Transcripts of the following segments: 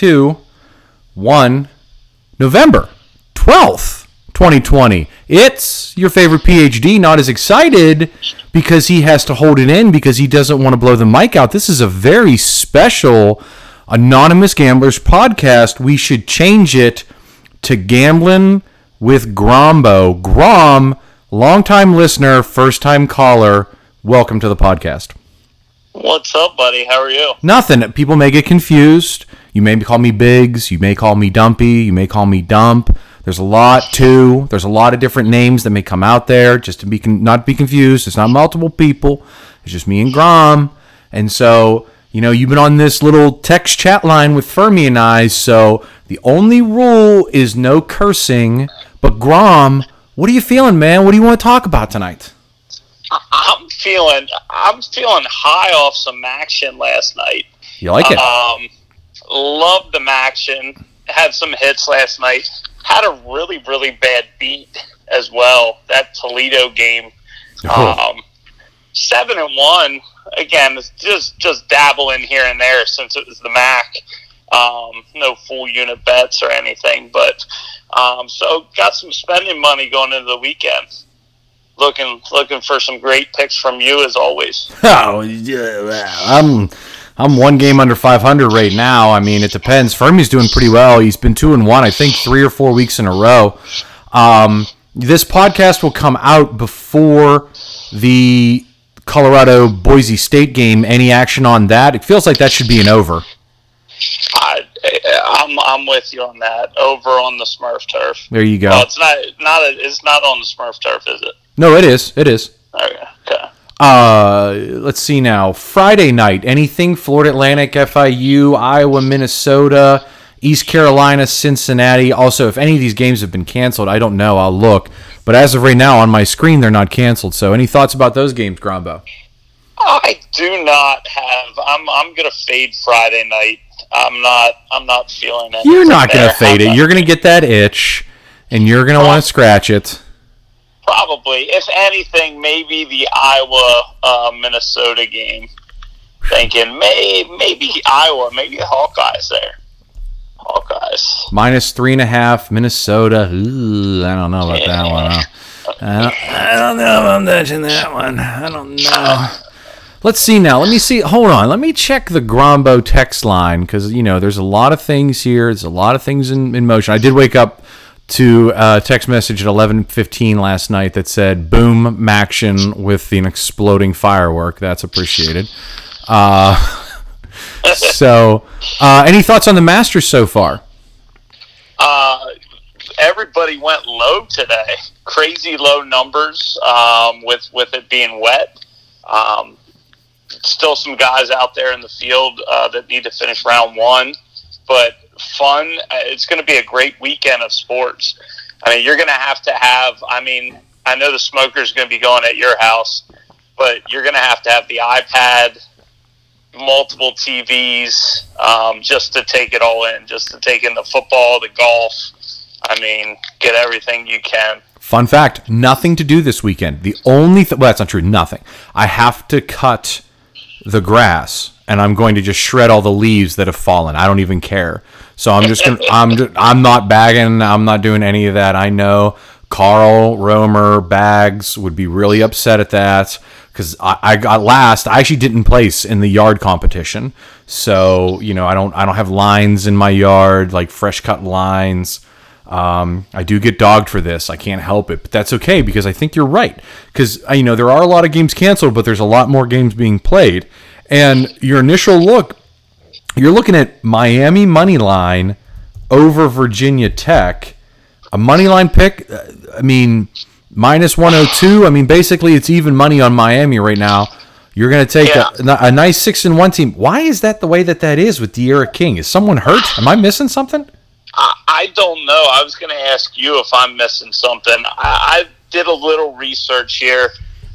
two, one, November 12th, 2020. It's your favorite PhD, not as excited because he has to hold it in because he doesn't want to blow the mic out. This is a very special Anonymous Gamblers podcast. We should change it to Gambling with Grombo. Grom, longtime listener, first time caller. Welcome to the podcast. What's up, buddy? How are you? Nothing. People may get confused. You may call me Biggs. You may call me Dumpy. You may call me Dump. There's a lot too. There's a lot of different names that may come out there. Just to be con- not be confused. It's not multiple people. It's just me and Grom. And so you know you've been on this little text chat line with Fuhrmy and I. So the only rule is no cursing. But Grom, what are you feeling, man? What do you want to talk about tonight? I'm feeling I'm feeling high off some action last night. You like it? Um, loved the action. Had some hits last night. Had a really really bad beat as well. That Toledo game. Oh. Um, seven and one. Again, it's just just dabbling here and there since it was the MAC. Um, no full unit bets or anything, but um, so got some spending money going into the weekend. Looking looking for some great picks from you as always. Oh, yeah, I'm I'm one game under 500 right now. I mean, it depends. Fuhrmy's doing pretty well. He's been two and one, I think, three or four weeks in a row. Um, this podcast will come out before the Colorado Boise State game. Any action on that? It feels like that should be an over. I, I'm I'm with you on that. Over on the Smurf turf. There you go. Well, it's not not a, it's not on the Smurf turf, is it? No, it is. It is. Okay. Uh, let's see now. Friday night, anything? Florida Atlantic, FIU, Iowa, Minnesota, East Carolina, Cincinnati. Also, if any of these games have been canceled, I don't know. I'll look. But as of right now, on my screen, they're not canceled. So, any thoughts about those games, Grombo? I do not have. I'm I'm gonna fade Friday night. I'm not. I'm not feeling it. You're not going to fade it. You're going to get that itch, and you're going to want to scratch it. Probably, if anything, maybe the Iowa uh, Minnesota game. Thinking may maybe Iowa, maybe the Hawkeyes there. Hawkeyes. Minus three and a half, Minnesota. Ooh, I don't know about that one. huh? I don't, I don't know if I'm touching that one. I don't know. Let's see now. Let me see. Hold on. Let me check the Grombo text line because you know there's a lot of things here. There's a lot of things in, in motion. I did wake up to a text message at 11:15 last night that said "Boom MACtion" with an exploding firework. That's appreciated. Uh, so, uh, any thoughts on the Masters so far? Uh, everybody went low today. Crazy low numbers um, with with it being wet. Um, still some guys out there in the field uh, that need to finish round one, but fun. Uh, It's going to be a great weekend of sports. I mean, you're going to have to have. I mean, I know the smoker's going to be going at your house, but you're going to have to have the iPad, multiple TVs, um, just to take it all in, just to take in the football, the golf. I mean, get everything you can. Fun fact: nothing to do this weekend. The only well, that's not true. Nothing. I have to cut the grass, and I'm going to just shred all the leaves that have fallen. I don't even care. So I'm just gonna. I'm. ju- I'm not bagging. I'm not doing any of that. I know Carl Romer Bags would be really upset at that because I, I got last. I actually didn't place in the yard competition. So you know, I don't. I don't have lines in my yard like fresh cut lines. Um, I do get dogged for this. I can't help it, but that's okay because I think you're right. Because you know there are a lot of games canceled, but there's a lot more games being played. And your initial look, you're looking at Miami money line over Virginia Tech. A money line pick. uh, I mean, minus 102. I mean, basically it's even money on Miami right now. You're going to take Yeah. a, a nice six and one team. Why is that the way that that is with D'Eriq King? Is someone hurt? Am I missing something? I, I don't know. I was going to ask you if I'm missing something. I, I did a little research here.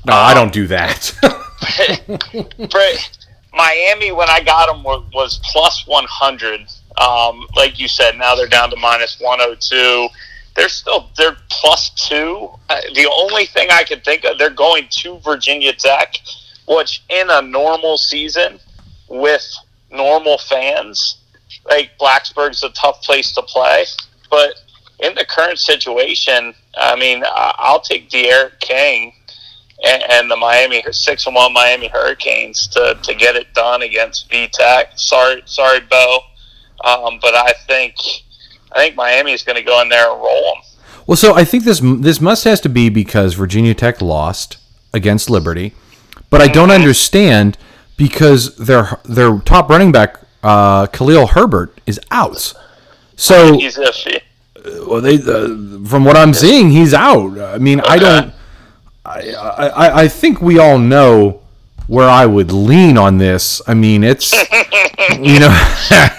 No, I don't do that. Miami, when I got them, was, was plus 100. Um, like you said, now they're down to minus 102. They're still they're plus two. The only thing I can think of, they're going to Virginia Tech, which in a normal season with normal fans like Blacksburg's a tough place to play, but in the current situation, I mean, I'll take D'Eriq King and, and the Miami six and one Miami Hurricanes to, to get it done against VTech. Sorry, sorry, Bo, um, but I think I think Miami is going to go in there and roll them. Well, so I think this this must has to be because Virginia Tech lost against Liberty, but I don't mm-hmm. understand because their their top running back uh, Khalil Herbert is out. So he's iffy. Well, they uh, from what I'm seeing, he's out. I mean, okay. I don't. I, I I think we all know where I would lean on this. I mean, it's you know.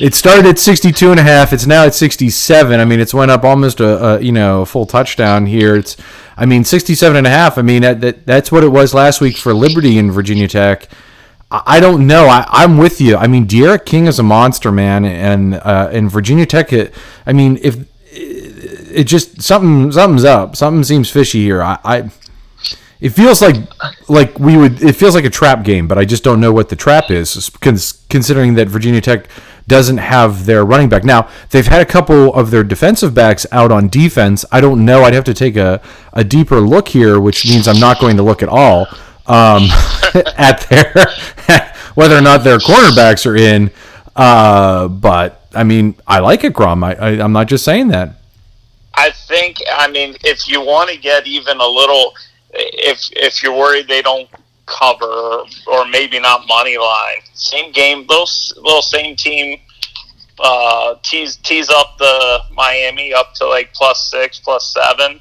it started at 62 and a half it's now at 67 i mean it's went up almost a, a, you know a full touchdown here it's i mean 67 and a half i mean that, that, that's what it was last week for liberty and virginia tech I don't know. I, am with you. I mean, D'Eriq King is a monster, man, and uh, and Virginia Tech. It, I mean, if it just something something's up, something seems fishy here. I, I it feels like like we would. It feels like a trap game, but I just don't know what the trap is, considering that Virginia Tech doesn't have their running back. Now they've had a couple of their defensive backs out on defense. I don't know. I'd have to take a, a deeper look here, which means I'm not going to look at all um, at their whether or not their cornerbacks are in. Uh, but I mean, I like it, Grom. I, I I'm not just saying that. I think. I mean, if you want to get even a little, if if you're worried they don't cover or maybe not money line, same game, little little same team. Uh, tease tease up the Miami up to like plus six, plus seven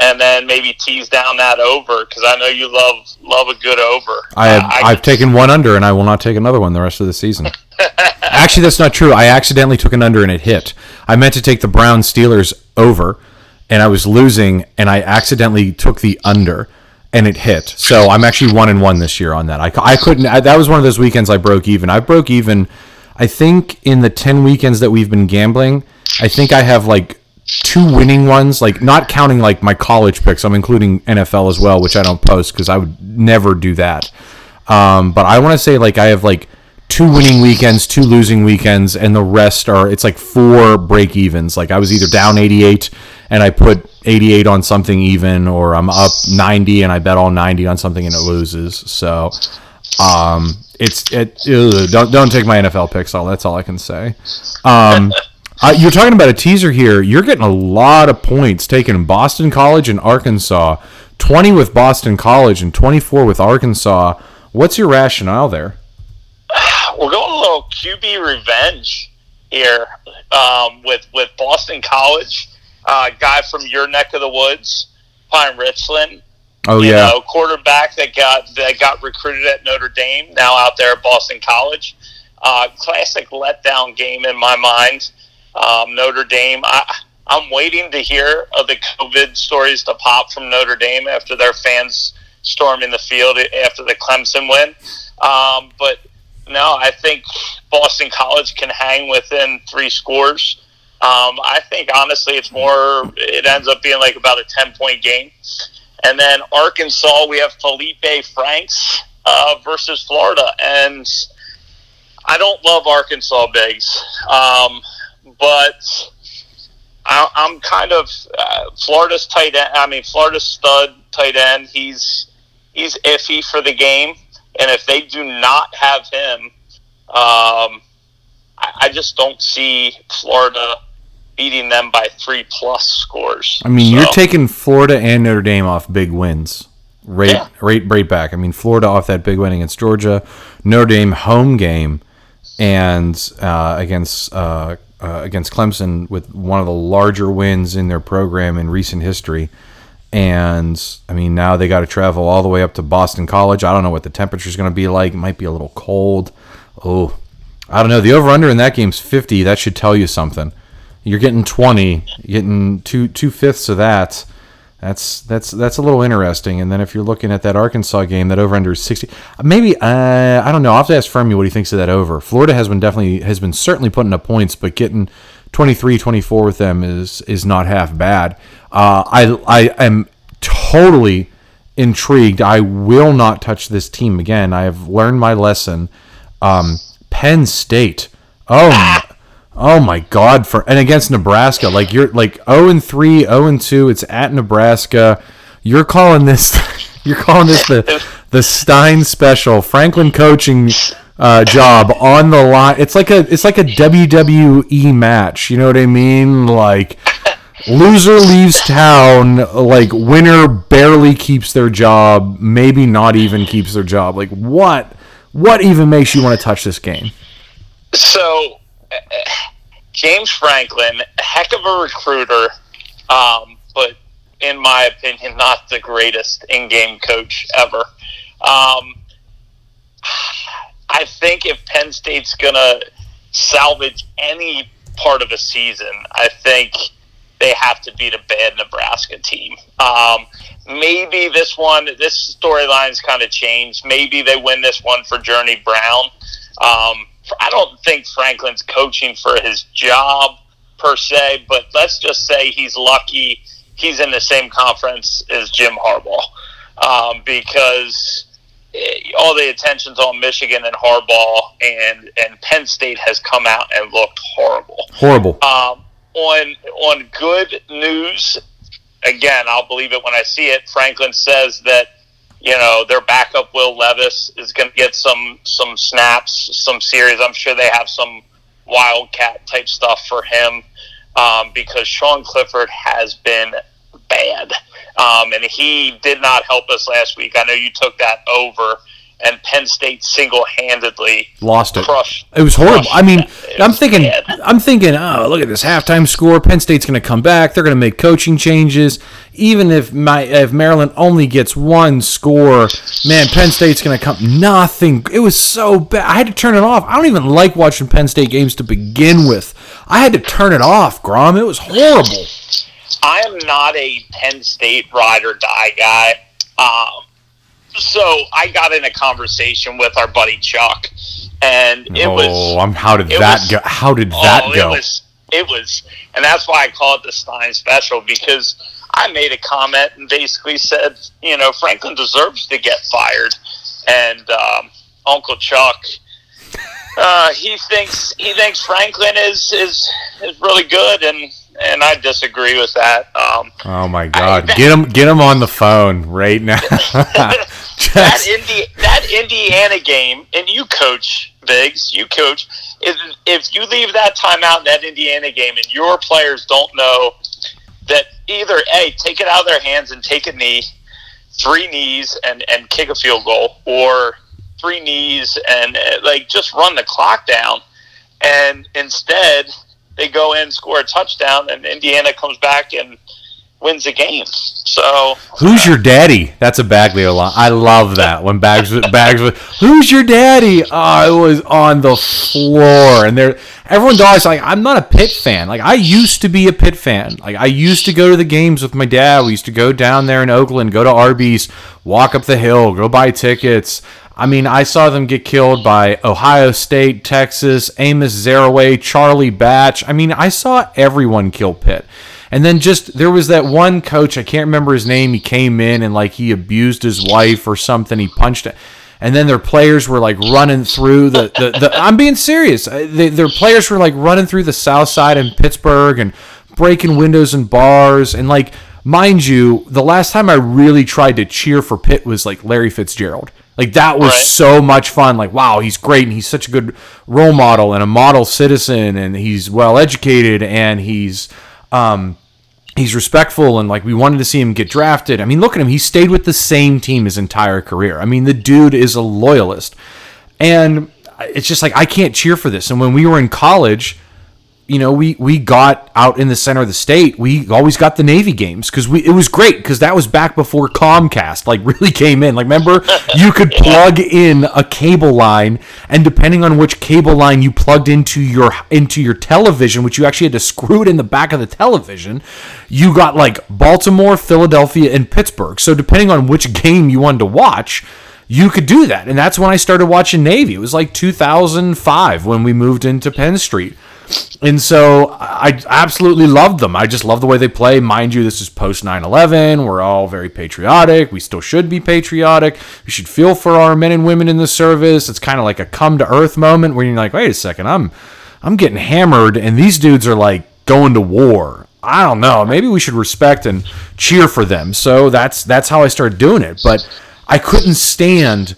and then maybe tease down that over because I know you love love a good over. I have uh, I, I've taken one under and I will not take another one the rest of the season. Actually, that's not true. I accidentally took an under and it hit. I meant to take the Brown Steelers over, and I was losing, and I accidentally took the under, and it hit. So I'm actually one and one this year on that. I, I couldn't. I, that was one of those weekends I broke even. I broke even. I think in the ten weekends that we've been gambling, I think I have like two winning ones, like not counting like my college picks. I'm including NFL as well, which I don't post because I would never do that. Um, but I want to say like I have like two winning weekends, two losing weekends, and the rest are it's like four break evens. Like I was either down 88 and I put 88 on something even, or I'm up 90 and I bet all 90 on something and it loses. So um, it's it. Don't don't take my NFL picks. All that's all I can say. Um, uh, you're talking about a teaser here. You're getting a lot of points taken in Boston College and Arkansas. 20 with Boston College and 24 with Arkansas. What's your rationale there? We're going a little QB revenge here um, with with Boston College, uh, guy from your neck of the woods, Pine Richland. Oh yeah, know, quarterback that got that got recruited at Notre Dame, now out there at Boston College. Uh, classic letdown game in my mind um, Notre Dame. I, I'm waiting to hear of the COVID stories to pop from Notre Dame after their fans storming the field after the Clemson win. Um, but no, I think Boston College can hang within three scores. Um, I think honestly, it's more. It ends up being like about a ten point game. And then Arkansas, we have Felipe Franks uh, versus Florida, and I don't love Arkansas bigs. Um, but I, am kind of uh, Florida's tight end. I mean, Florida's stud tight end. He's he's iffy for the game, and if they do not have him, um, I, I just don't see Florida beating them by three plus scores. I mean, so. you're taking Florida and Notre Dame off big wins. Right, yeah. right, right back. I mean, Florida off that big win against Georgia, Notre Dame home game, and uh, against uh, uh, against Clemson with one of the larger wins in their program in recent history. And I mean, now they got to travel all the way up to Boston College. I don't know what the temperature is going to be like. It might be a little cold. Oh, I don't know. The over under in that game's 50. That should tell you something. You're getting 20, you're getting two two fifths of that. That's that's that's a little interesting. And then if you're looking at that Arkansas game, that over under is 60. Maybe uh, I don't know. I'll have to ask Fuhrmy what he thinks of that over. Florida has been definitely has been certainly putting up points, but getting 23, 24 with them is is not half bad. Uh, I I am totally intrigued. I will not touch this team again. I have learned my lesson. Um, Penn State. Oh, Oh my God! For and against Nebraska, like you're like zero and three, zero and two. It's at Nebraska. You're calling this. You're calling this the the Stein special. Franklin coaching uh, job on the line. It's like a it's like a WWE match. You know what I mean? Like loser leaves town. Like winner barely keeps their job. Maybe not even keeps their job. Like what? What even makes you want to touch this game? So, uh, James Franklin, a heck of a recruiter, um, but in my opinion, not the greatest in-game coach ever. Um, I think if Penn State's gonna salvage any part of a season, I think they have to beat a bad Nebraska team. Um, maybe this one, this storyline's kind of changed. Maybe they win this one for Journey Brown. Um, I don't think Franklin's coaching for his job per se, but let's just say he's lucky he's in the same conference as Jim Harbaugh um, because all the attention's on Michigan and Harbaugh, and and Penn State has come out and looked horrible. Horrible. Um, on on good news, again, I'll believe it when I see it. Franklin says that you know their backup Will Levis is going to get some some snaps, some series. I'm sure they have some wildcat type stuff for him um, because Sean Clifford has been bad, um, and he did not help us last week. I know you took that over and Penn State single-handedly lost it. Crushed, it was horrible. I mean, I'm thinking, bad. I'm thinking, oh, look at this halftime score. Penn State's going to come back. They're going to make coaching changes. Even if my if Maryland only gets one score, man, Penn State's going to come. Nothing. It was so bad. I had to turn it off. I don't even like watching Penn State games to begin with. I had to turn it off, Grom. It was horrible. I am not a Penn State ride or die guy. Um, so I got in a conversation with our buddy Chuck, and it oh, was. I'm, how did that was- go? How did that oh, go? It was, it was, and that's why I call it the Stein Special because I made a comment and basically said, you know, Franklin deserves to get fired, and um, Uncle Chuck. Uh, he thinks he thinks Franklin is, is is really good, and and I disagree with that. Um, oh my God! I- get him, get him on the phone right now. that Indi- that Indiana game, and you coach Biggs, you coach. If if you leave that timeout in that Indiana game, and your players don't know that either a take it out of their hands and take a knee, three knees and and kick a field goal, or three knees and uh, like just run the clock down, and instead they go in score a touchdown, and Indiana comes back and wins the game. So Who's your daddy? That's a Bagley line. I love that when Bags Bags was Who's your daddy? Oh, it was on the floor, and there everyone's always like, I'm not a Pitt fan. Like I used to be a Pitt fan. Like I used to go to the games with my dad. We used to go down there in Oakland, go to Arby's, walk up the hill, go buy tickets. I mean, I saw them get killed by Ohio State, Texas, Amos Zereoué, Charlie Batch. I mean, I saw everyone kill Pitt. And then just there was that one coach, I can't remember his name. He came in and like he abused his wife or something. He punched it. And then their players were like running through the. the, the I'm being serious. Uh, They, their players were like running through the south side in Pittsburgh and breaking windows and bars. And like, mind you, the last time I really tried to cheer for Pitt was like Larry Fitzgerald. Like that was Right. so much fun. Like, wow, he's great and he's such a good role model and a model citizen and he's well educated and he's um he's respectful and like we wanted to see him get drafted. I mean, look at him. He stayed with the same team his entire career. I mean, the dude is a loyalist. And it's just like I can't cheer for this. And when we were in college, you know, we we got out in the center of the state. We always got the Navy games because we it was great because that was back before Comcast like really came in. Like, remember, you could plug in a cable line, and depending on which cable line you plugged into your into your television, which you actually had to screw it in the back of the television, you got like Baltimore, Philadelphia, and Pittsburgh. So depending on which game you wanted to watch. You could do that, and that's when I started watching Navy. It was like 2005 when we moved into Penn Street. And so I absolutely loved them. I just love the way they play. Mind you, this is post 9 11. We're all very patriotic. We still should be patriotic. We should feel for our men and women in the service. It's kind of like a come to earth moment where you're like, wait a second, I'm. I'm getting hammered, and these dudes are like going to war. I don't know. Maybe we should respect and cheer for them. So that's that's how I started doing it. But I couldn't stand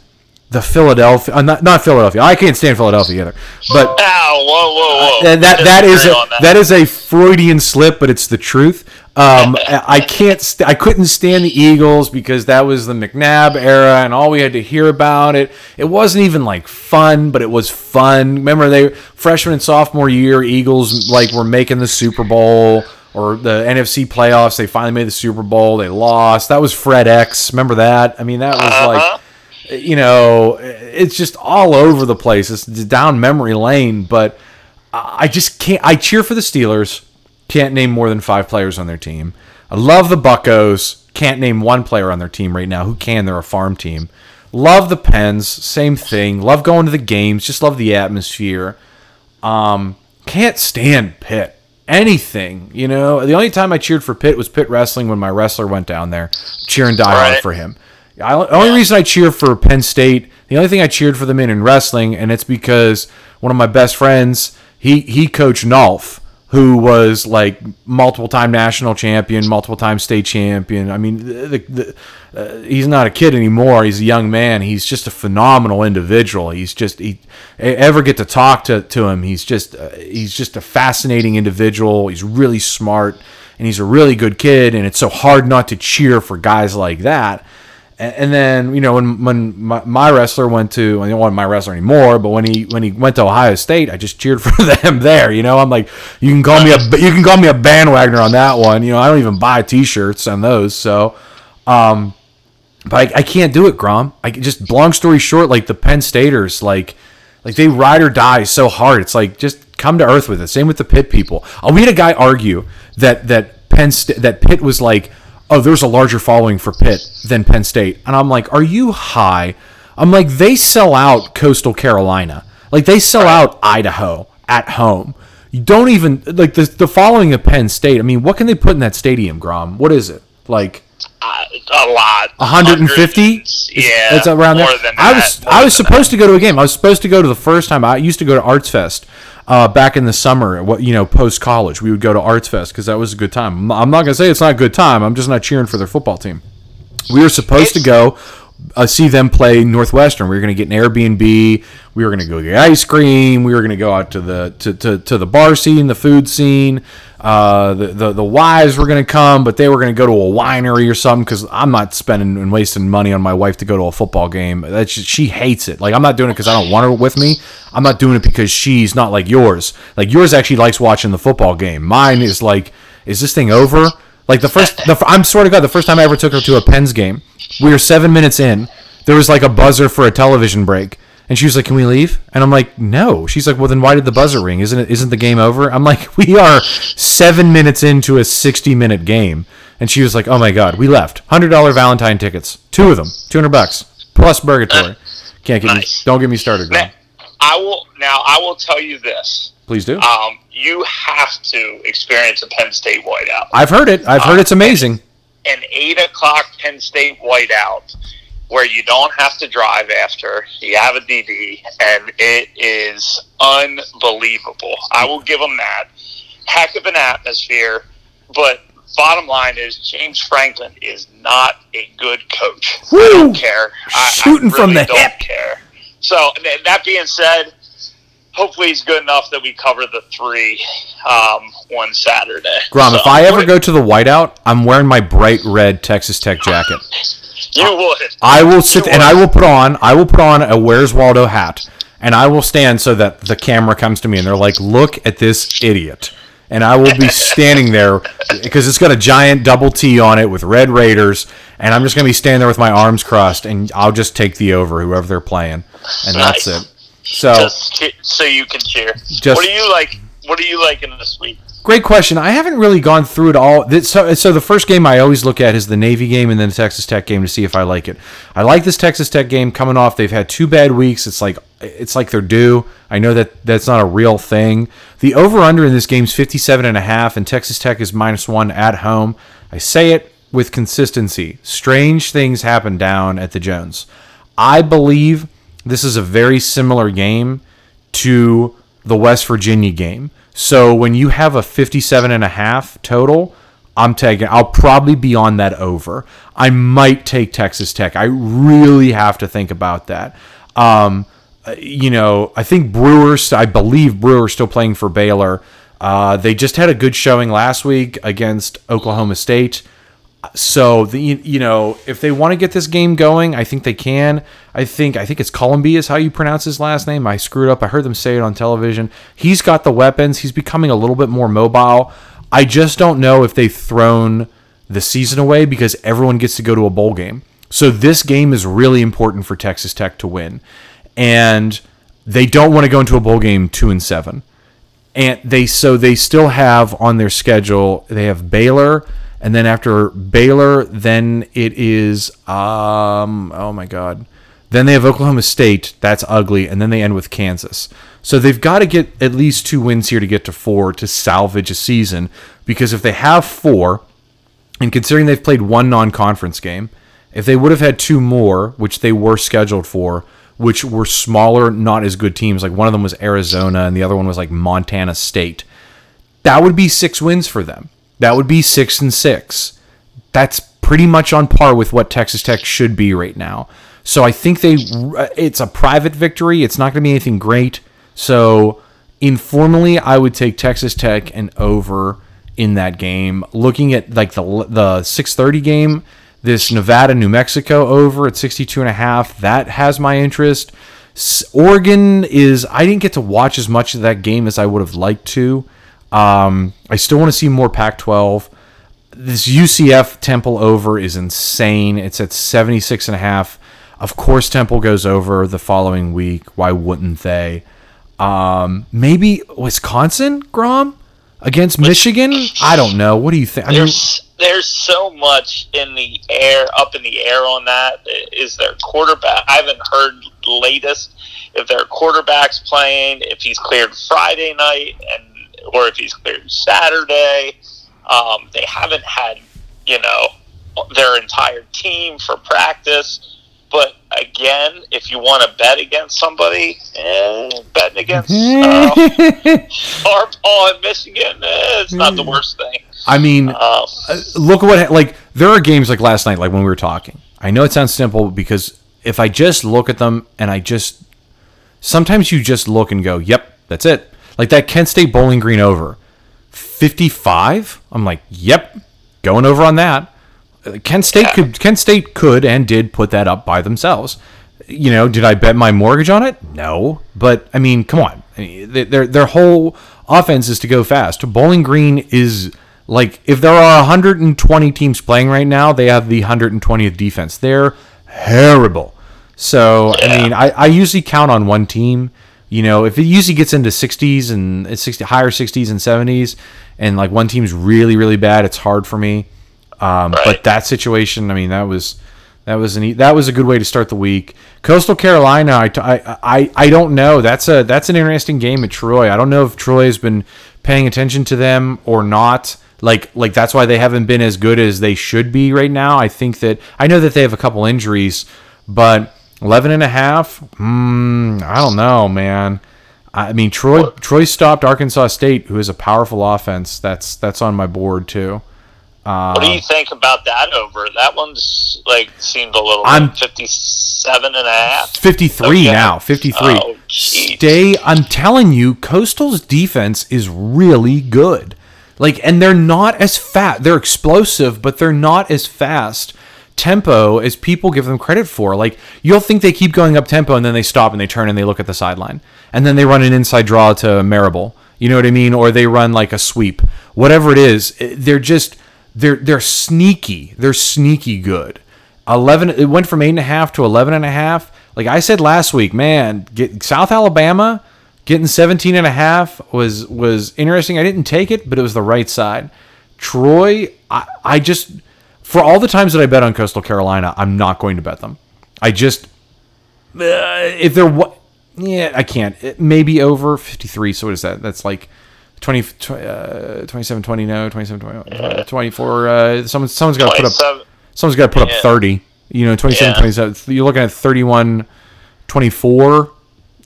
the Philadelphia, uh, not, not Philadelphia. I can't stand Philadelphia either. But Ow, whoa, whoa, whoa. that that, that is a, on that is a Freudian slip, but it's the truth. Um, I can't. St- I couldn't stand the Eagles because that was the McNabb era, and all we had to hear about it. It wasn't even like fun, but it was fun. Remember, they freshman and sophomore year, Eagles like were making the Super Bowl or the NFC playoffs. They finally made the Super Bowl. They lost. That was FredEx. Remember that? I mean, that was Uh-huh. like you know, it's just all over the place. It's down memory lane, but I just can't. I cheer for the Steelers. Can't name more than five players on their team. I love the Buckos. Can't name one player on their team right now. Who can? They're a farm team. Love the Pens. Same thing. Love going to the games. Just love the atmosphere. Um, can't stand Pitt. Anything, you know. The only time I cheered for Pitt was Pitt wrestling when my wrestler went down there, cheering die hard Right. for him. I, the only reason I cheer for Penn State, the only thing I cheered for them in in wrestling, and it's because one of my best friends, he he coached Nolf, who was like multiple time national champion, multiple time state champion. I mean, the, the, uh, he's not a kid anymore. He's a young man. He's just a phenomenal individual. He's just he ever get to talk to, to him. He's just uh, he's just a fascinating individual. He's really smart and he's a really good kid. And it's so hard not to cheer for guys like that. And, then you know when when my, my wrestler went to I don't want my wrestler anymore, but when he when he went to Ohio State, I just cheered for them there. You know, I'm like you can call me a you can call me a bandwagoner on that one. You know, I don't even buy T-shirts on those. So. Um, but I, I can't do it, Grom. I just long story short, like the Penn Staters, like like they ride or die so hard. It's like just come to earth with it. Same with the Pitt people. Uh, we had a guy argue that that Penn Sta- that Pitt was like, oh, there's a larger following for Pitt than Penn State, and I'm like, are you high? I'm like, they sell out Coastal Carolina, like they sell out Idaho at home. You don't even like the the following of Penn State. I mean, what can they put in that stadium, Grom? What is it like? Uh, a lot. 150? Yeah, it's around there more than i was i was supposed to go to a game i was supposed to go to the first time i used to go to arts fest uh, back in the summer what you know post college we would go to arts fest because that was a good time. I'm I'm not going to say it's not a good time i'm just not cheering for their football team. We were supposed to go uh, see them play Northwestern. We were going to get an Airbnb. We were going to go get ice cream. We were going to go out to the to, to, to the bar scene, the food scene. Uh, the, the the wives were going to come, but they were going to go to a winery or something because I'm not spending and wasting money on my wife to go to a football game. Just, she hates it. Like I'm not doing it because I don't want her with me. I'm not doing it because she's not like yours. Like yours actually likes watching the football game. Mine is like, is this thing over? Like the first, the, I'm swear to God, the first time I ever took her to a Pens game, we were seven minutes in. There was like a buzzer for a television break, and she was like, "Can we leave?" And I'm like, "No." She's like, "Well, then why did the buzzer ring? Isn't it? Isn't the game over?" I'm like, "We are seven minutes into a 60 minute game," and she was like, "Oh my God, we left. Hundred dollar Valentine tickets, two of them, 200 bucks plus purgatory. Can't get Nice. me. Don't get me started, girl. Now, I will now. I will tell you this. Please do. Um, you have to experience a Penn State whiteout. I've heard it. I've heard it's amazing. An eight o'clock Penn State whiteout, where you don't have to drive after. You have a DD, and it is unbelievable. I will give them that. Heck of an atmosphere, but bottom line is James Franklin is not a good coach. I don't care. I, Shooting I from really the don't hip. care. So th- that being said, hopefully he's good enough that we cover the three um, one Saturday. Grom, if I ever go to the whiteout, I'm wearing my bright red Texas Tech jacket. you would. I will sit and I will put on I will put on a Where's Waldo hat and I will stand so that the camera comes to me and they're like, "Look at this idiot." And I will be standing there because it's got a giant double T on it with red Raiders, and I'm just gonna be standing there with my arms crossed, and I'll just take the over whoever they're playing, and that's it. So just so you can cheer. Just- what do you like? What are you liking this week? Great question. I haven't really gone through it all. So, so the first game I always look at is the Navy game and then the Texas Tech game to see if I like it. I like this Texas Tech game coming off. They've had two bad weeks. It's like it's like they're due. I know that that's not a real thing. The over under in this game is 57 and a half and Texas Tech is minus 1 at home. I say it with consistency. Strange things happen down at the Jones. I believe this is a very similar game to the West Virginia game. So when you have a 57 and a half total, I'm taking I'll probably be on that over. I might take Texas Tech. I really have to think about that. Um, you know, I think Brewers, I believe Brewers still playing for Baylor. Uh, they just had a good showing last week against Oklahoma State. So the you know if they want to get this game going, I think they can. I think I think it's Colombi is how you pronounce his last name. I screwed up. I heard them say it on television. He's got the weapons. He's becoming a little bit more mobile. I just don't know if they've thrown the season away because everyone gets to go to a bowl game. So this game is really important for Texas Tech to win, and they don't want to go into a bowl game two and seven. And they so they still have on their schedule they have Baylor and then after Baylor, then it is um oh my god. Then they have Oklahoma State, that's ugly, and then they end with Kansas. So they've got to get at least two wins here to get to four to salvage a season. Because if they have four, and considering they've played one non-conference game, if they would have had two more, which they were scheduled for, which were smaller, not as good teams, like one of them was Arizona and the other one was like Montana State, that would be six wins for them. That would be six and six. That's pretty much on par with what Texas Tech should be right now. So I think they uh, it's a private victory. It's not going to be anything great. So informally, I would take Texas Tech and over in that game. Looking at like the the 6:30 game, this Nevada New Mexico over at 62 and a half, that has my interest. Oregon is I didn't get to watch as much of that game as I would have liked to. Um, I still want to see more Pac 12. This UCF Temple over is insane. It's at 76 and a half. Of course, Temple goes over the following week. Why wouldn't they? Um, maybe Wisconsin, Grom, against Michigan? I don't know. What do you think? There's, there's so much in the air, up in the air on that. Is their quarterback? I haven't heard latest if their quarterback's playing, if he's cleared Friday night, and or if he's cleared Saturday. Um, they haven't had, you know, their entire team for practice. But again, if you want to bet against somebody, eh, betting against uh, Harbaugh in Michigan, eh, it's not the worst thing. I mean, uh, look at what like there are games like last night, like when we were talking. I know it sounds simple because if I just look at them and I just sometimes you just look and go, "Yep, that's it." Like that Kent State Bowling Green over 55. I'm like, yep, going over on that. Uh, Kent State yeah. could Kent State could and did put that up by themselves. You know, did I bet my mortgage on it? No, but I mean, come on. their their whole offense is to go fast. Bowling Green is like if there are 120 teams playing right now, they have the 120th defense. They're terrible. So yeah. I mean, I, I usually count on one team you know, if it usually gets into 60s and 60 higher 60s and 70s, and like one team's really really bad, it's hard for me. Um, right. But that situation, I mean, that was that was an that was a good way to start the week. Coastal Carolina, I, I, I, I don't know. That's a that's an interesting game at Troy. I don't know if Troy has been paying attention to them or not. Like like that's why they haven't been as good as they should be right now. I think that I know that they have a couple injuries, but 11 and a half? Mm, I don't know, man. I mean, Troy? Troy stopped Arkansas State, who is a powerful offense. That's that's on my board too. Uh, what do you think about that over? That one's like seemed a little I'm 57 and a half. 53 okay. now. 53. Oh, Stay I'm telling you, Coastal's defense is really good. Like and they're not as fat. They're explosive, but they're not as fast tempo as people give them credit for. Like you'll think they keep going up tempo and then they stop and they turn and they look at the sideline. And then they run an inside draw to Marable. You know what I mean? Or they run like a sweep. Whatever it is, eh, they're just they're they're sneaky. They're sneaky good. Eleven it went from eight and a half to eleven and a half. Like I said last week, man, get South Alabama getting 17 and a half was was interesting. I didn't take it, but it was the right side. Troy, I, I just for all the times that I bet on Coastal Carolina, I'm not going to bet them. I just uh, if they're what yeah, I can't. It may be over 53. So what is that? That's like 20, uh, 27, 20, no, 27, 20, uh, 24. Uh, someone, someone's got to put up, someone's got to put yeah. up 30. You know, 27, yeah. 27. You're looking at 31, 24.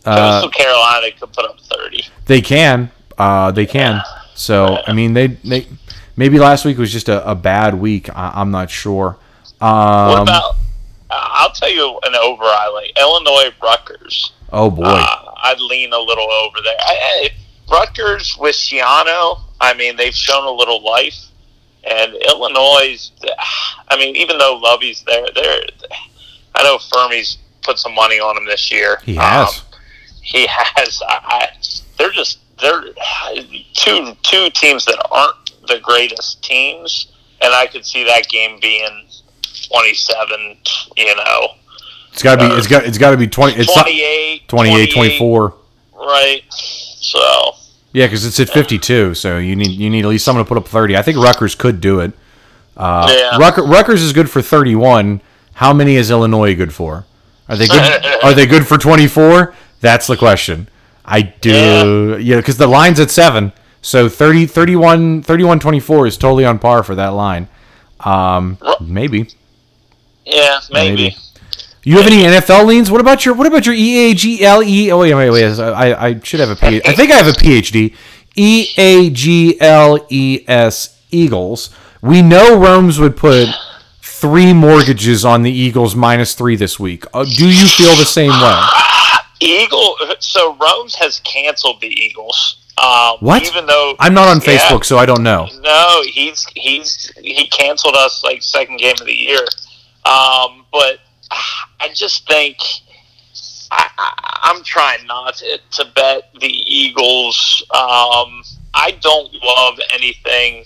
Uh, Coastal Carolina could put up 30. They can. Uh, they can. So I mean, they they maybe last week was just a, a bad week. I, I'm not sure. Um, What about? Uh, I'll tell you an over I like Illinois Rutgers. oh boy, Uh, I'd lean a little over there. I, I, Rutgers with Schiano, I mean, they've shown a little life. And Illinois, I mean, even though Lovie's there, they're, I know Fuhrmy's put some money on him this year. he has. Um, he has. I, I, they're just they're two two teams that aren't the greatest teams, and I could see that game being twenty seven. You know, it's got to be. It's got. It's got to be twenty. It's not 28, 28, 24. Right. So Yeah, because it's at 52. So you need you need at least someone to put up 30. I think Rutgers could do it. Uh, Yeah. Rucker, Rutgers is good for 31. How many is Illinois good for? Are they good? are they good for 24? That's the question. I do. Yeah, because the line's at seven. So 30, 31, 31, 24 is totally on par for that line. Um, maybe. yeah, maybe. Maybe. You have any NFL leans? What about your What about your E A G L E? Oh wait, wait, wait. I, I should have a PhD. I think I have a PhD. E A G L E S Eagles. We know Rome's would put three mortgages on the Eagles minus three this week. Uh, do you feel the same way? Eagle. So Rome's has canceled the Eagles. Um, What? Even though I'm not on Yeah. Facebook, so I don't know. No, he's he's he canceled us like second game of the year. Um, but I just think I, I'm trying not to, to bet the Eagles. Um, I don't love anything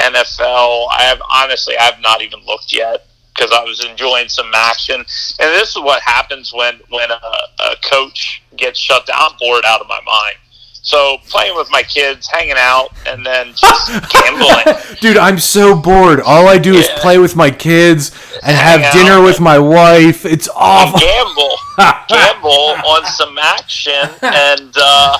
NFL. I have honestly, I have not even looked yet because I was enjoying some action. And this is what happens when when a, a coach gets shut down. I'm bored out of my mind. So playing with my kids, hanging out, and then just gambling. Dude, I'm so bored. All I do is play with my kids and have Hang out. dinner with my wife. It's awful. gamble, gamble on some action, and uh,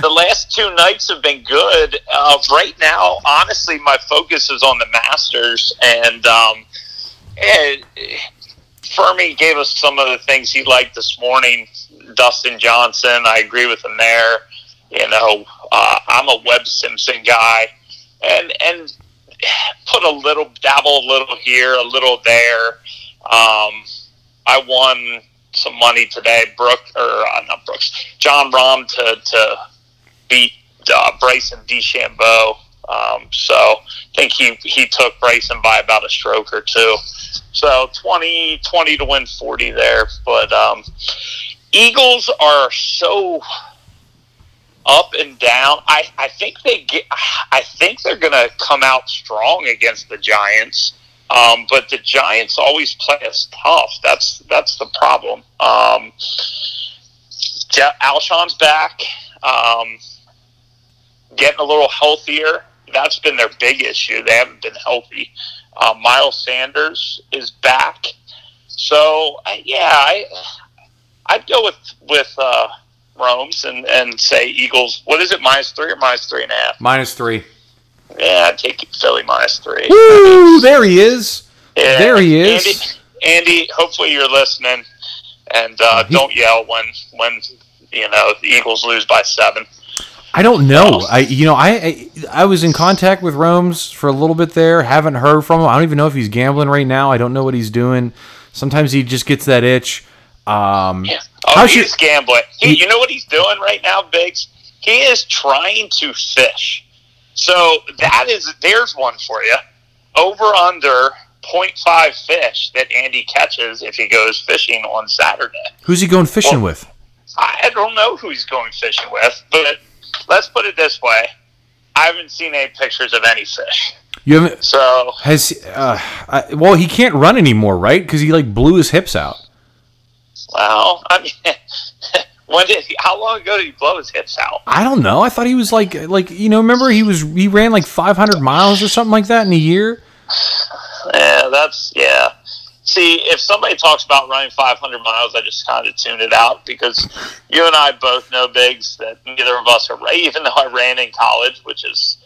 the last two nights have been good. Uh, right now, honestly, my focus is on the Masters, and um, and Fuhrmy gave us some of the things he liked this morning. Dustin Johnson, I agree with him there. You know, uh, I'm a Webb Simpson guy, and and put a little dabble a little here, a little there. Um, I won some money today. Brooke or uh, not Brooks, Jon Rahm to to beat uh, Bryson DeChambeau. Um, so I think he he took Bryson by about a stroke or two. So 20, 20 to win 40 there. But um, Eagles are so up and down. I, I think they get. I think they're going to come out strong against the Giants. Um, but the Giants always play us tough. That's that's the problem. Um, Alshon's back, um, getting a little healthier. That's been their big issue. They haven't been healthy. Uh, Miles Sanders is back, so uh, yeah, I I'd go with with uh, Rome's and and say Eagles. What is it? Minus three or minus three and a half? Minus three. Yeah, I'd take Philly minus three. Woo! There he is. Yeah, There he is. Andy, Andy hopefully you're listening, and uh, He- don't yell when when you know the Eagles lose by seven. I don't know. I you know I, I I was in contact with Rome's for a little bit there. Haven't heard from him. I don't even know if he's gambling right now. I don't know what he's doing. Sometimes he just gets that itch. Um, Yeah. Oh, he's gambling. He, he- you know what he's doing right now, Biggs? He is trying to fish. So that is there's one for you. Over under 0.5 fish that Andy catches if he goes fishing on Saturday. who's he going fishing Well- with? I don't know who he's going fishing with, but let's put it this way. I haven't seen any pictures of any fish. You haven't So has uh, I, well he can't run anymore, right? Because he like blew his hips out. Well, I mean, when did he, how long ago did he blow his hips out? I don't know. I thought he was like like you know remember he was he ran like 500 miles or something like that in a year. Yeah, that's yeah. See, if somebody talks about running 500 miles, I just kind of tune it out because you and I both know, Biggs, that neither of us are. Even though I ran in college, which is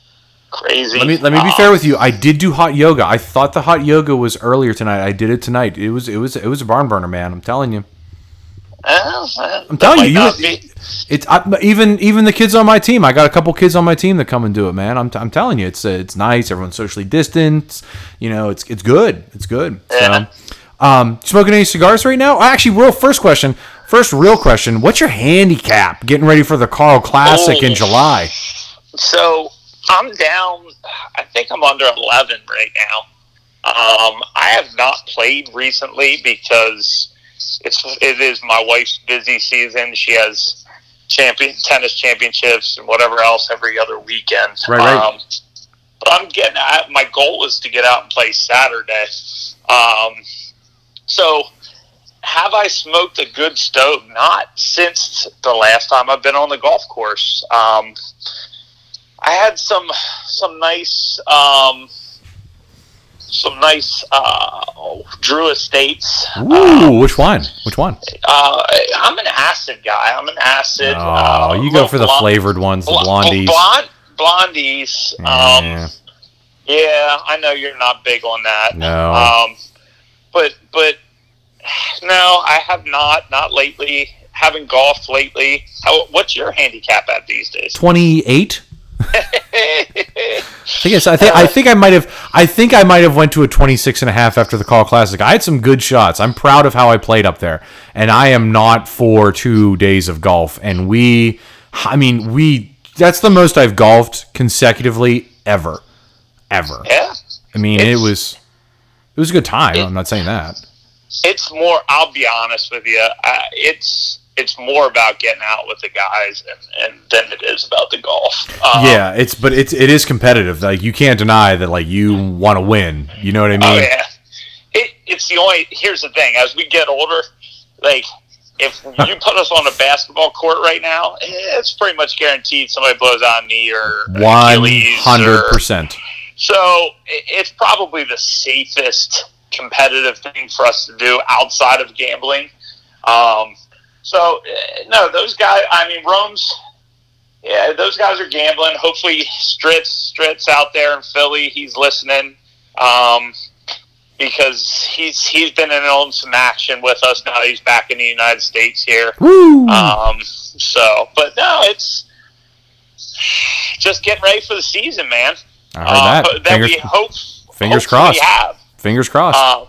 crazy. Let me let me be um, fair with you. I did do hot yoga. I thought the hot yoga was earlier tonight. I did it tonight. It was it was it was a barn burner, man. I'm telling you. Uh, I'm telling you, you it's I, even even the kids on my team. I got a couple kids on my team that come and do it, man. I'm, t- I'm telling you, it's uh, it's nice. Everyone's socially distanced. You know, it's it's good. It's good. Yeah. So, um, smoking any cigars right now? Actually, real first question, first real question. What's your handicap getting ready for the Carl Classic in Oh. July? So I'm down. I think I'm under 11 right now. Um, I have not played recently because it's it is my wife's busy season. She has champion tennis championships and whatever else every other weekend. Right, right. Um, but I'm getting. I, my goal is to get out and play Saturday. Um, so have I smoked a good stove? Not since the last time I've been on the golf course. Um, I had some some nice um, some nice uh, Drew Estates. Ooh, which one? Which one? Uh, I'm an acid guy. I'm an acid. Oh, uh, you go for the blonde- flavored ones, the blondies. Blonde, blondies. Um, Yeah. yeah, I know you're not big on that. No. Um, but but no, I have not. Not lately. Haven't golfed lately. How, what's your handicap at these days? 28 I think I think I think I might have I think I might have went to a 26 and a half after the Call Classic. I had some good shots. I'm proud of how I played up there. And I am not for 2 days of golf and we I mean, we that's the most I've golfed consecutively ever. Ever. yeah, I mean, it was it was a good time. I'm not saying that. it's more. I'll be honest with you. Uh, it's it's more about getting out with the guys and, and than it is about the golf. Um, Yeah, it's but it's it is competitive. Like you can't deny that like you want to win. You know what I mean? Oh yeah. It, it's the only. Here's the thing: as we get older, like if you put us on a basketball court right now, it's pretty much guaranteed somebody blows out a knee or hundred percent. So it's probably the safest competitive thing for us to do outside of gambling. Um, so eh, no, those guys. I mean, Rome's. Yeah, those guys are gambling. Hopefully, Stritz, Stritz out there in Philly, he's listening. Um, because he's he's been in on some action with us now. He's back in the United States here. Woo! Um, so, but no, it's just getting ready for the season, man. I heard Uh, that. that Fingers, we hope. fingers crossed. We have. fingers crossed. Um,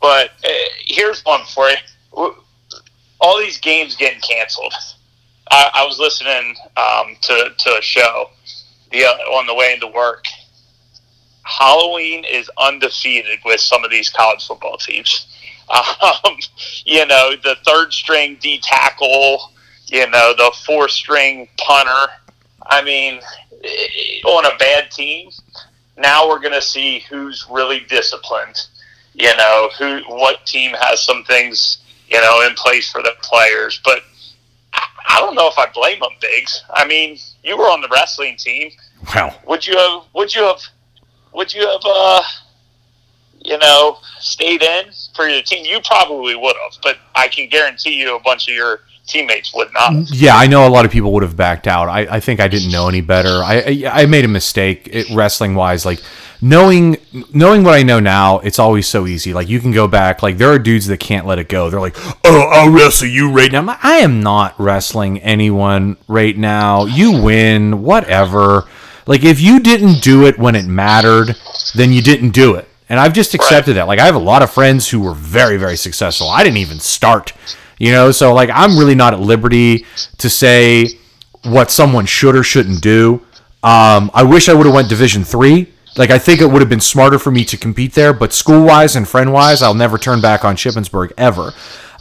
but uh, here's one for you. All these games getting canceled. I, I was listening um, to to a show the uh, on the way into work. Halloween is undefeated with some of these college football teams. Um, you know, the third string D tackle, you know, the four string punter. I mean, eh, on a bad team, now we're going to see who's really disciplined. You know, who what team has some things you know in place for the players, but I- don't know if I blame them, Biggs. I mean, you were on the wrestling team. well, Would you have? Would you have? Would you have? Uh, you know, stayed in for your team? You probably would have, but I can guarantee you, a bunch of your teammates would not. yeah, I know a lot of people would have backed out. I, I think I didn't know any better. I I, I made a mistake wrestling wise. Like knowing knowing what I know now, it's always so easy. Like you can go back. Like there are dudes that can't let it go. They're like, oh, I'll wrestle you right now. Like, I am not wrestling anyone right now. You win, whatever. Like if you didn't do it when it mattered, then you didn't do it. And I've just accepted that. Like I have a lot of friends who were very, very successful. I didn't even start. You know, so like I'm really not at liberty to say what someone should or shouldn't do. Um, I wish I would have went Division three. Like I think it would have been smarter for me to compete there, but school wise and friend wise, I'll never turn back on Shippensburg ever.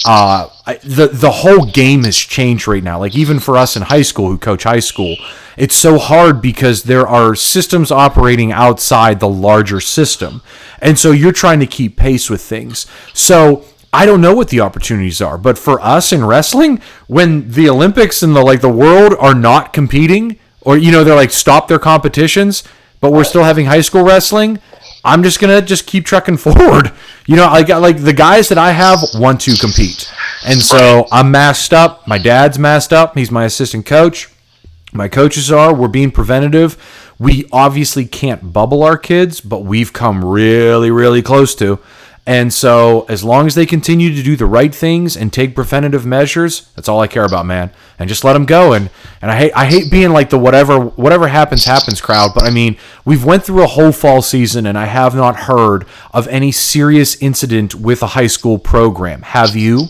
Uh, I, the the whole game has changed right now. Like even for us in high school who coach high school, it's so hard because there are systems operating outside the larger system, and so you're trying to keep pace with things. So I don't know what the opportunities are, but for us in wrestling, when the Olympics and the like the world are not competing, or you know they're like stop their competitions, but we're still having high school wrestling. I'm just gonna just keep trucking forward. You know, I got like the guys that I have want to compete, and so I'm masked up. My dad's masked up. He's my assistant coach. My coaches are. We're being preventative. We obviously can't bubble our kids, but we've come really, really close to. And so, as long as they continue to do the right things and take preventative measures, that's all I care about, man. And just let them go. And and I hate I hate being like the whatever whatever happens happens crowd. But I mean, we've went through a whole fall season, and I have not heard of any serious incident with a high school program. Have you?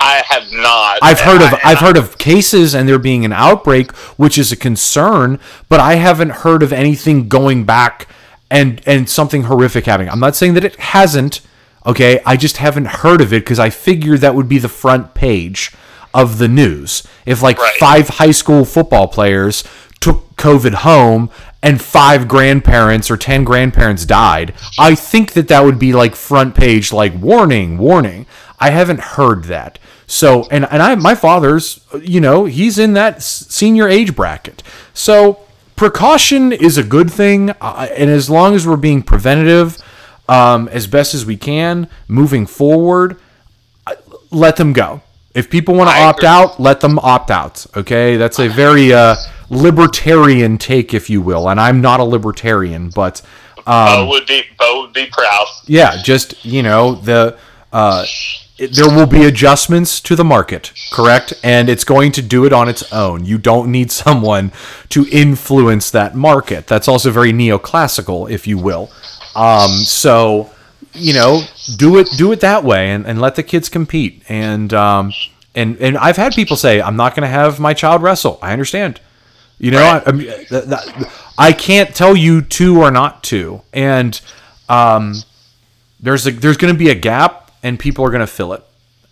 I have not. I've heard of I've heard of cases and there being an outbreak, which is a concern, but I haven't heard of anything going back and and something horrific happening. I'm not saying that it hasn't. Okay, I just haven't heard of it because I figured that would be the front page of the news. If like Right. five high school football players took COVID home and five grandparents or 10 grandparents died, I think that that would be like front page, like warning, warning. I haven't heard that. So, and, and I, my father's, you know, he's in that senior age bracket. So, precaution is a good thing. Uh, and as long as we're being preventative um, as best as we can moving forward, let them go. If people want to opt agree. out, let them opt out. Okay, that's a very uh, libertarian take, if you will. And I'm not a libertarian, but Bo would be Bo would be proud. yeah, just you know the uh, there will be adjustments to the market, correct? And it's going to do it on its own. You don't need someone to influence that market. That's also very neoclassical, if you will. Um, so you know, do it do it that way, and, and let the kids compete. And um, and and I've had people say, I'm not going to have my child wrestle. I understand. You know, I, I, mean, I can't tell you to or not to, and um, there's a there's going to be a gap, and people are going to fill it.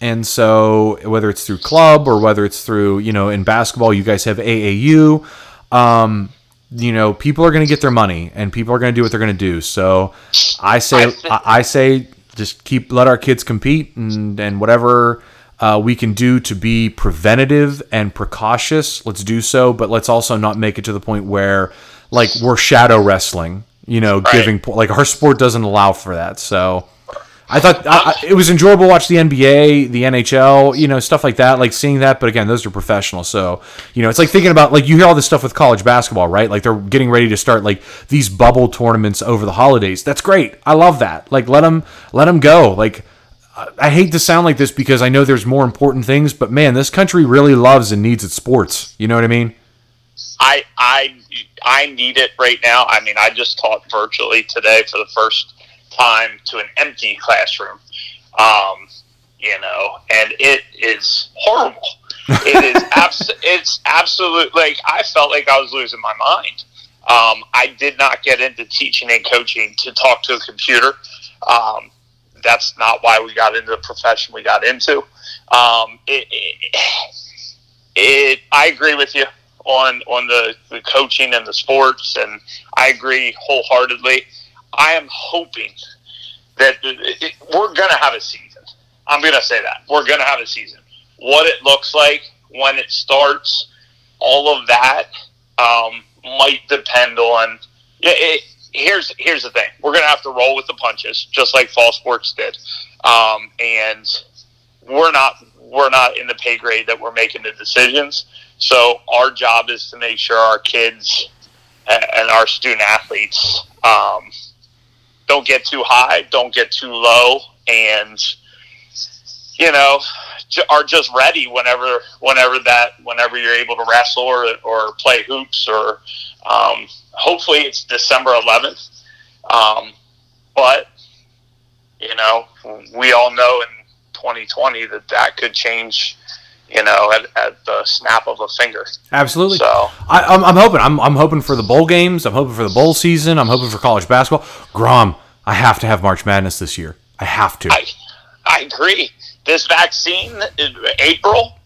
And so, whether it's through club or whether it's through you know in basketball, you guys have AAU. Um, you know, people are going to get their money, and people are going to do what they're going to do. So, I say, I I, say, just keep let our kids compete, and and whatever uh, we can do to be preventative and precautious, let's do so. But let's also not make it to the point where like we're shadow wrestling. You know, giving like our sport doesn't allow for that. So. I thought I, I, it was enjoyable to watch the NBA, the NHL, you know, stuff like that, like seeing that. But again, those are professional. so you know, it's like thinking about like you hear all this stuff with college basketball, right? Like they're getting ready to start like these bubble tournaments over the holidays. That's great. I love that. Like let them let them go. Like I- hate to sound like this because I know there's more important things, but man, this country really loves and needs its sports. You know what I mean? I I I need it right now. I mean, I just taught virtually today for the first time to an empty classroom. Um, you know, and it is horrible. It is abs- it's absolute like I felt like I was losing my mind. Um, I did not get into teaching and coaching to talk to a computer. Um, that's not why we got into the profession we got into. Um, it, it, it I agree with you on on the, the coaching and the sports, and I agree wholeheartedly. I am hoping that it, it- we're going to have a season. I'm going to say that we're going to have a season. What it looks like when it starts, all of that um, might depend on. It, here's here's the thing: we're going to have to roll with the punches, just like fall sports did, um, and we're not we're not in the pay grade that we're making the decisions. So our job is to make sure our kids and our student athletes um, don't get too high, don't get too low, and you know are just ready whenever whenever that whenever you're able to wrestle or, or play hoops or um, hopefully it's December 11th. Um, but you know we all know in 2020 that that could change. You know, at, at the snap of a finger. Absolutely. So I, I'm, I'm hoping. I'm, I'm hoping for the bowl games. I'm hoping for the bowl season. I'm hoping for college basketball. Grom, I have to have March Madness this year. I have to. I, I agree. This vaccine, in April,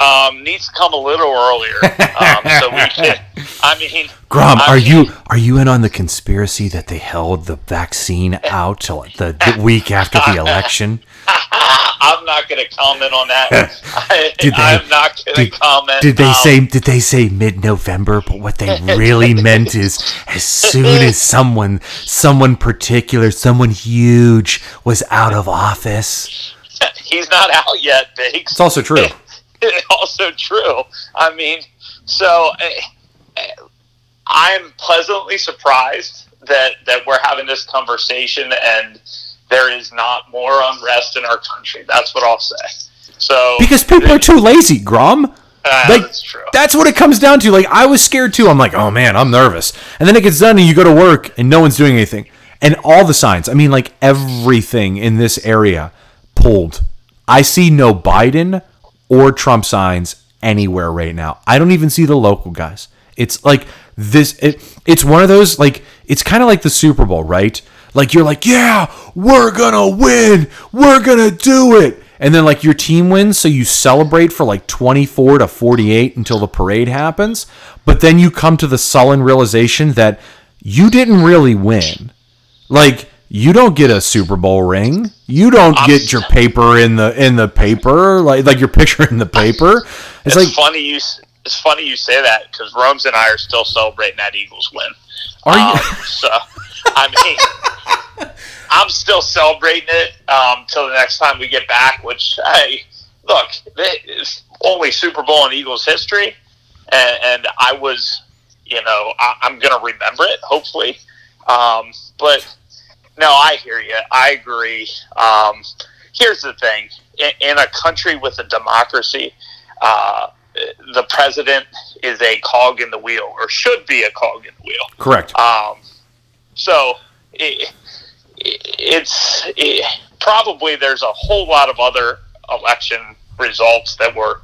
um, needs to come a little earlier, um, so we can. I mean, Grom, I are mean- you are you in on the conspiracy that they held the vaccine out till the, the week after the election? I'm not going to comment on that. I, Did they- I'm not going to comment. Did they Um, say did they say mid November? But what they really meant is as soon as someone someone particular, someone huge was out of office. he's not out yet, Biggs? It's also true. also true. I mean, so eh, eh, I'm pleasantly surprised that that we're having this conversation, and there is not more unrest in our country. That's what I'll say. So because people are too lazy, Grom. uh, Like that's true. that's what it comes down to. Like I was scared too. I'm like, oh man, I'm nervous. And then it gets done, and you go to work, and no one's doing anything. And all the signs. I mean, like everything in this area pulled. I see no Biden or Trump signs anywhere right now. I don't even see the local guys. It's like this. It, it's one of those like it's kind of like the Super Bowl, right? Like you're like, yeah, we're gonna win. We're gonna do it. And then like your team wins, so you celebrate for like 24 to 48 until the parade happens. But then you come to the sullen realization that you didn't really win. Like you don't get a Super Bowl ring. You don't get your paper in the in the paper, like like your picture in the paper. It's It's like funny you. It's funny you say that because Rome's and I are still celebrating that Eagles win. Are you- Um, so, I mean, I'm still celebrating it um, till the next time we get back. Which, hey, look, it's only Super Bowl in Eagles history, and, and I was, you know, I, I'm going to remember it. Hopefully, um, but no, I hear you. I agree. Um, here's the thing: in, in a country with a democracy, uh, the president is a cog in the wheel, or should be a cog in the wheel. correct. Um, so it, it, it's it, probably there's a whole lot of other election results that were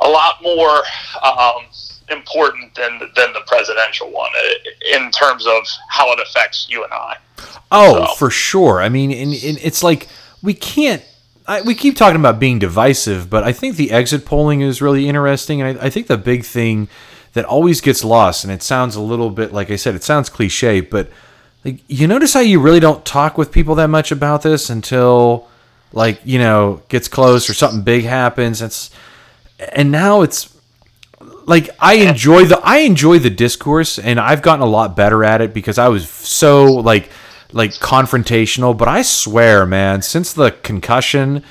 a lot more um, important than than the presidential one uh, in terms of how it affects you and I. Oh, So- for sure. I mean, and, and it's like we can't. I, we keep talking about being divisive, but I think the exit polling is really interesting, and I, I think the big thing that always gets lost, and it sounds a little bit like I said, it sounds cliche, but like you notice how you really don't talk with people that much about this until like you know gets close or something big happens. It's and now it's like I enjoy the I enjoy the discourse and I've gotten a lot better at it because I was so like like confrontational but I swear man since the concussion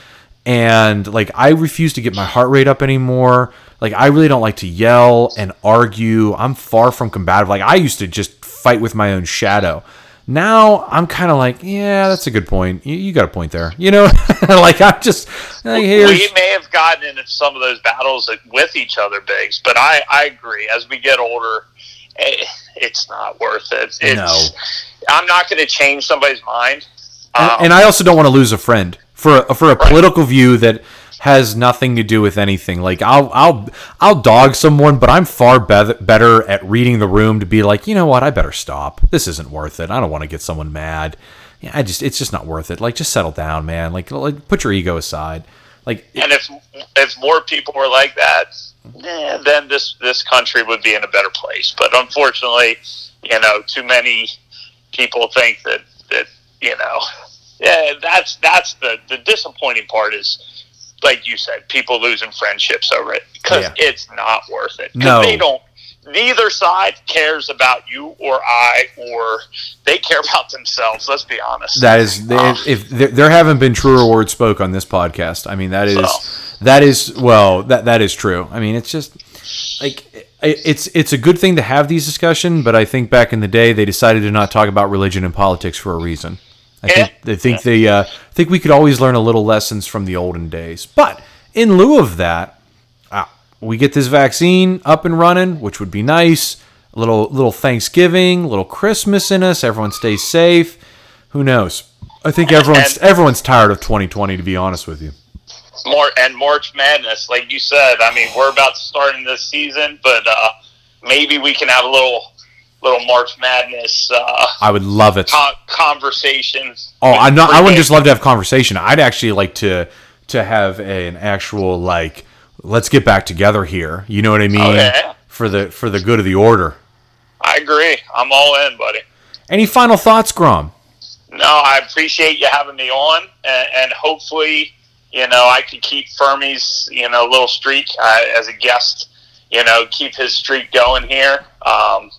and like I refuse to get my heart rate up anymore like I really don't like to yell and argue I'm far from combative like I used to just fight with my own shadow now I'm kind of like yeah that's a good point you, you got a point there you know like I'm just like, we may have gotten into some of those battles with each other, Biggs, but I, I agree. As we get older, eh, it's not worth it. It's, No. I'm not going to change somebody's mind. and, Um, and I also don't want to lose a friend for a, for a political view that has nothing to do with anything. Like I'll I'll I'll dog someone, but I'm far be- better at reading the room to be like, you know what, I better stop. This isn't worth it. I don't want to get someone mad. Yeah, I just it's just not worth it. Like just settle down, man. Like like put your ego aside. Like and if if more people were like that, eh, then this this country would be in a better place. But unfortunately, you know, too many people think that that you know, yeah, that's that's the the disappointing part is, like you said, people losing friendships over it because Yeah. it's not worth it. 'Cause No. they don't. Neither side cares about you or I, or they care about themselves. Let's be honest. That is, if, uh, if there, there haven't been truer words spoke on this podcast. I mean, that is, So. that is, well, that that is true. I mean, it's just like it- it's it's a good thing to have these discussion, but I think back in the day they decided to not talk about religion and politics for a reason. I think Yeah. I think they uh, I think we could always learn a little lessons from the olden days. But in lieu of that, uh, we get this vaccine up and running, which would be nice. A little little Thanksgiving, a little Christmas in us. Everyone stays safe. Who knows? I think everyone's And- everyone's tired of 2020. To be honest with you. More and March Madness, like you said. I mean, we're about to start in this season, but uh, maybe we can have a little little March Madness uh, I would love it. con- conversation. Oh, I'm not. I wouldn't just love to have conversation. I'd actually like to to have an actual like, let's get back together here. You know what I mean? Oh, yeah. For the for the good of the order. I agree. I'm all in, buddy. Any final thoughts, Grom? No, I appreciate you having me on, and, and hopefully, you know, I could keep Fuhrmy's, you know, little streak uh, as a guest. You know, keep his streak going here. Um,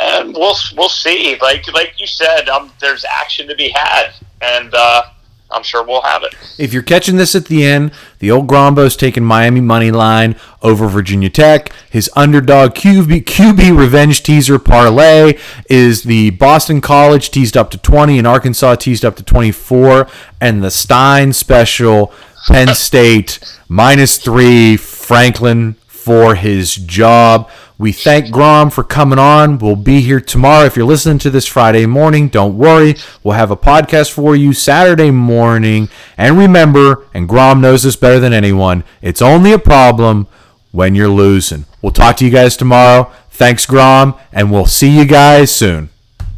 and we'll we'll see. Like like you said, um, there's action to be had, and uh, I'm sure we'll have it. If you're catching this at the end, The old Grombo's taking Miami money line over Virginia Tech. His underdog QB, QB revenge teaser parlay is the Boston College teased up to 20 and Arkansas teased up to 24. And the Stein special, Penn State minus three, Franklin for his job. We thank Grom for coming on. We'll be here tomorrow. If you're listening to this Friday morning, don't worry. We'll have a podcast for you Saturday morning. And remember, and Grom knows this better than anyone, it's only a problem when you're losing. We'll talk to you guys tomorrow. Thanks, Grom, and we'll see you guys soon.